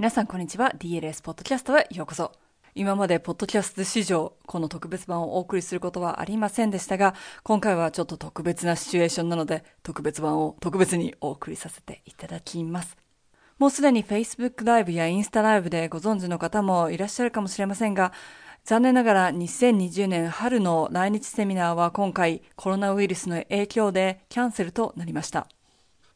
皆さんこんにちは。DLS ポッドキャストへようこそ。今までポッドキャスト史上、この特別版をお送りすることはありませんでしたが、今回はちょっと特別なシチュエーションなので、特別版を特別にお送りさせていただきます。もうすでに Facebook ライブやインスタライブでご存知の方もいらっしゃるかもしれませんが、残念ながら2020年春の来日セミナーは今回コロナウイルスの影響でキャンセルとなりました。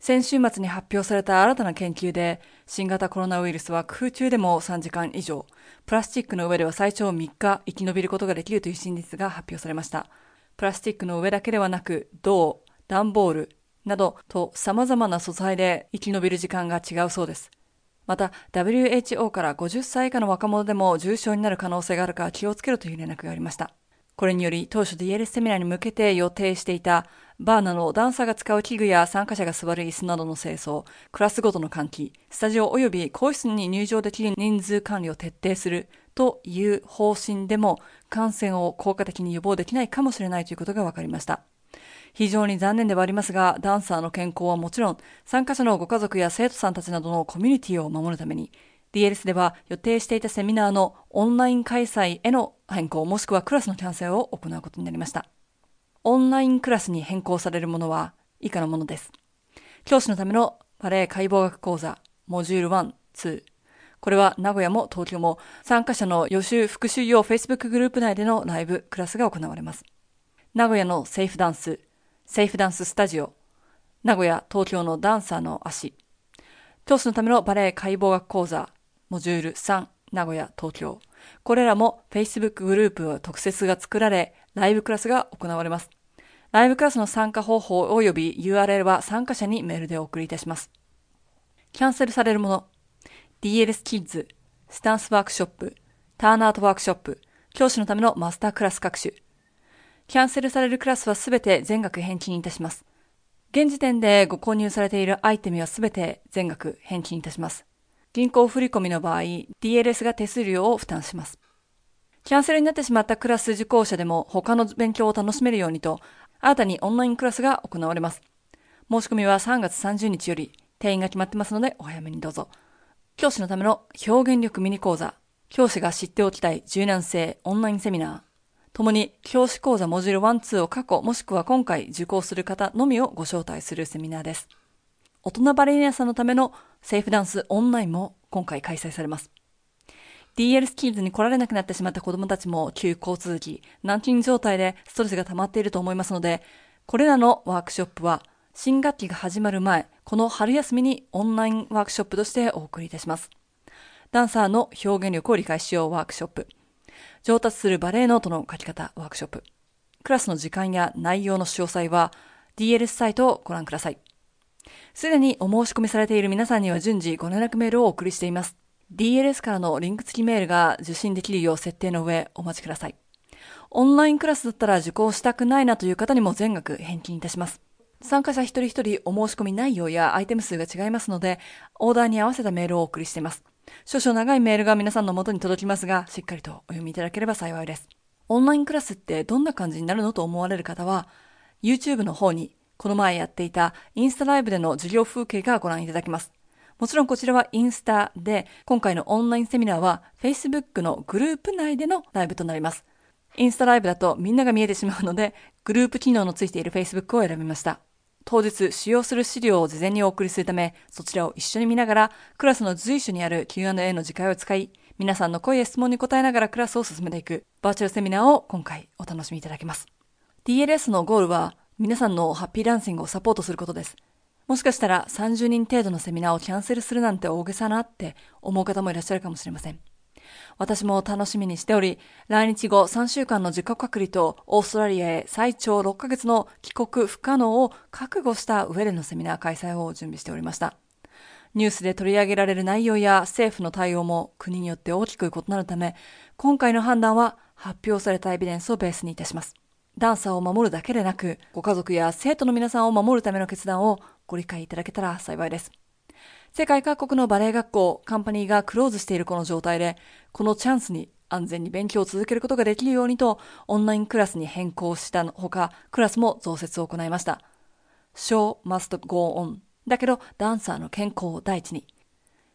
先週末に発表された新たな研究で、新型コロナウイルスは空中でも3時間以上、プラスチックの上では最長3日生き延びることができるという真実が発表されました。プラスチックの上だけではなく、銅、段ボールなどと様々な素材で生き延びる時間が違うそうです。また、WHO から50歳以下の若者でも重症になる可能性があるか気をつけろという連絡がありました。これにより当初 DLS セミナーに向けて予定していたバーナのダンサーが使う器具や参加者が座る椅子などの清掃、クラスごとの換気、スタジオ及び更衣室に入場できる人数管理を徹底するという方針でも感染を効果的に予防できないかもしれないということが分かりました。非常に残念ではありますが、ダンサーの健康はもちろん、参加者のご家族や生徒さんたちなどのコミュニティを守るために、DLS では予定していたセミナーのオンライン開催への変更もしくはクラスのキャンセルを行うことになりました。オンラインクラスに変更されるものは以下のものです。教師のためのバレエ解剖学講座、モジュール1、2。これは名古屋も東京も参加者の予習復習用 Facebook グループ内でのライブクラスが行われます。名古屋のセーフダンス、セーフダンススタジオ、名古屋、東京のダンサーの足、教師のためのバレエ解剖学講座、モジュール3、名古屋、東京。これらも Facebook グループ特設が作られ、ライブクラスが行われます。ライブクラスの参加方法及び URL は参加者にメールでお送りいたします。キャンセルされるもの、DLS キッズ、スタンスワークショップ、ターンアートワークショップ、教師のためのマスタークラス各種。キャンセルされるクラスはすべて全額返金いたします。現時点でご購入されているアイテムはすべて全額返金いたします。銀行振込の場合、DLS が手数料を負担します。キャンセルになってしまったクラス受講者でも他の勉強を楽しめるようにと、新たにオンラインクラスが行われます。申し込みは3月30日より定員が決まってますのでお早めにどうぞ。教師のための表現力ミニ講座、教師が知っておきたい柔軟性オンラインセミナー、ともに教師講座モジュール1、2を過去もしくは今回受講する方のみをご招待するセミナーです。大人バレリーナさんのためのセーフダンスオンラインも今回開催されます。DL スキーズに来られなくなってしまった子供たちも休校続き、軟禁状態でストレスが溜まっていると思いますので、これらのワークショップは新学期が始まる前、この春休みにオンラインワークショップとしてお送りいたします。ダンサーの表現力を理解しようワークショップ。上達するバレエノートの書き方ワークショップ。クラスの時間や内容の詳細は DLS サイトをご覧ください。すでにお申し込みされている皆さんには順次ご連絡メールをお送りしています。DLS からのリンク付きメールが受信できるよう設定の上お待ちください。オンラインクラスだったら受講したくないなという方にも全額返金いたします。参加者一人一人お申し込み内容やアイテム数が違いますので、オーダーに合わせたメールをお送りしています。少々長いメールが皆さんの元に届きますが、しっかりとお読みいただければ幸いです。オンラインクラスってどんな感じになるのと思われる方は、YouTube の方にこの前やっていたインスタライブでの授業風景がご覧いただけます。もちろんこちらはインスタで、今回のオンラインセミナーは Facebook のグループ内でのライブとなります。インスタライブだとみんなが見えてしまうので、グループ機能のついている Facebook を選びました。当日使用する資料を事前にお送りするため、そちらを一緒に見ながら、クラスの随所にある Q&A の次回を使い、皆さんの声や質問に答えながらクラスを進めていくバーチャルセミナーを今回お楽しみいただけます。DLS のゴールは皆さんのハッピーダンシングをサポートすることです。もしかしたら30人程度のセミナーをキャンセルするなんて大げさなって思う方もいらっしゃるかもしれません。私も楽しみにしており、来日後3週間の自己隔離とオーストラリアへ最長6ヶ月の帰国不可能を覚悟した上でのセミナー開催を準備しておりました。ニュースで取り上げられる内容や政府の対応も国によって大きく異なるため、今回の判断は発表されたエビデンスをベースにいたします。ダンサーを守るだけでなく、ご家族や生徒の皆さんを守るための決断をご理解いただけたら幸いです。世界各国のバレエ学校、カンパニーがクローズしているこの状態で、このチャンスに安全に勉強を続けることができるようにと、オンラインクラスに変更したほか、クラスも増設を行いました。show must go on だけど、ダンサーの健康を第一に。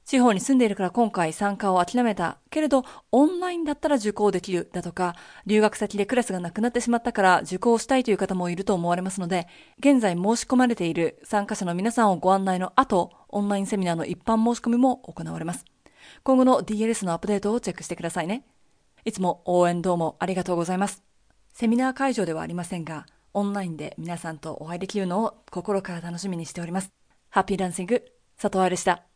地方に住んでいるから今回参加を諦めた。けれど、オンラインだったら受講できる。だとか、留学先でクラスがなくなってしまったから受講したいという方もいると思われますので、現在申し込まれている参加者の皆さんをご案内の後、オンラインセミナーの一般申し込みも行われます。今後の DLS のアップデートをチェックしてくださいね。いつも応援どうもありがとうございます。セミナー会場ではありませんが、オンラインで皆さんとお会いできるのを心から楽しみにしております。ハッピーダンシング、佐藤愛でした。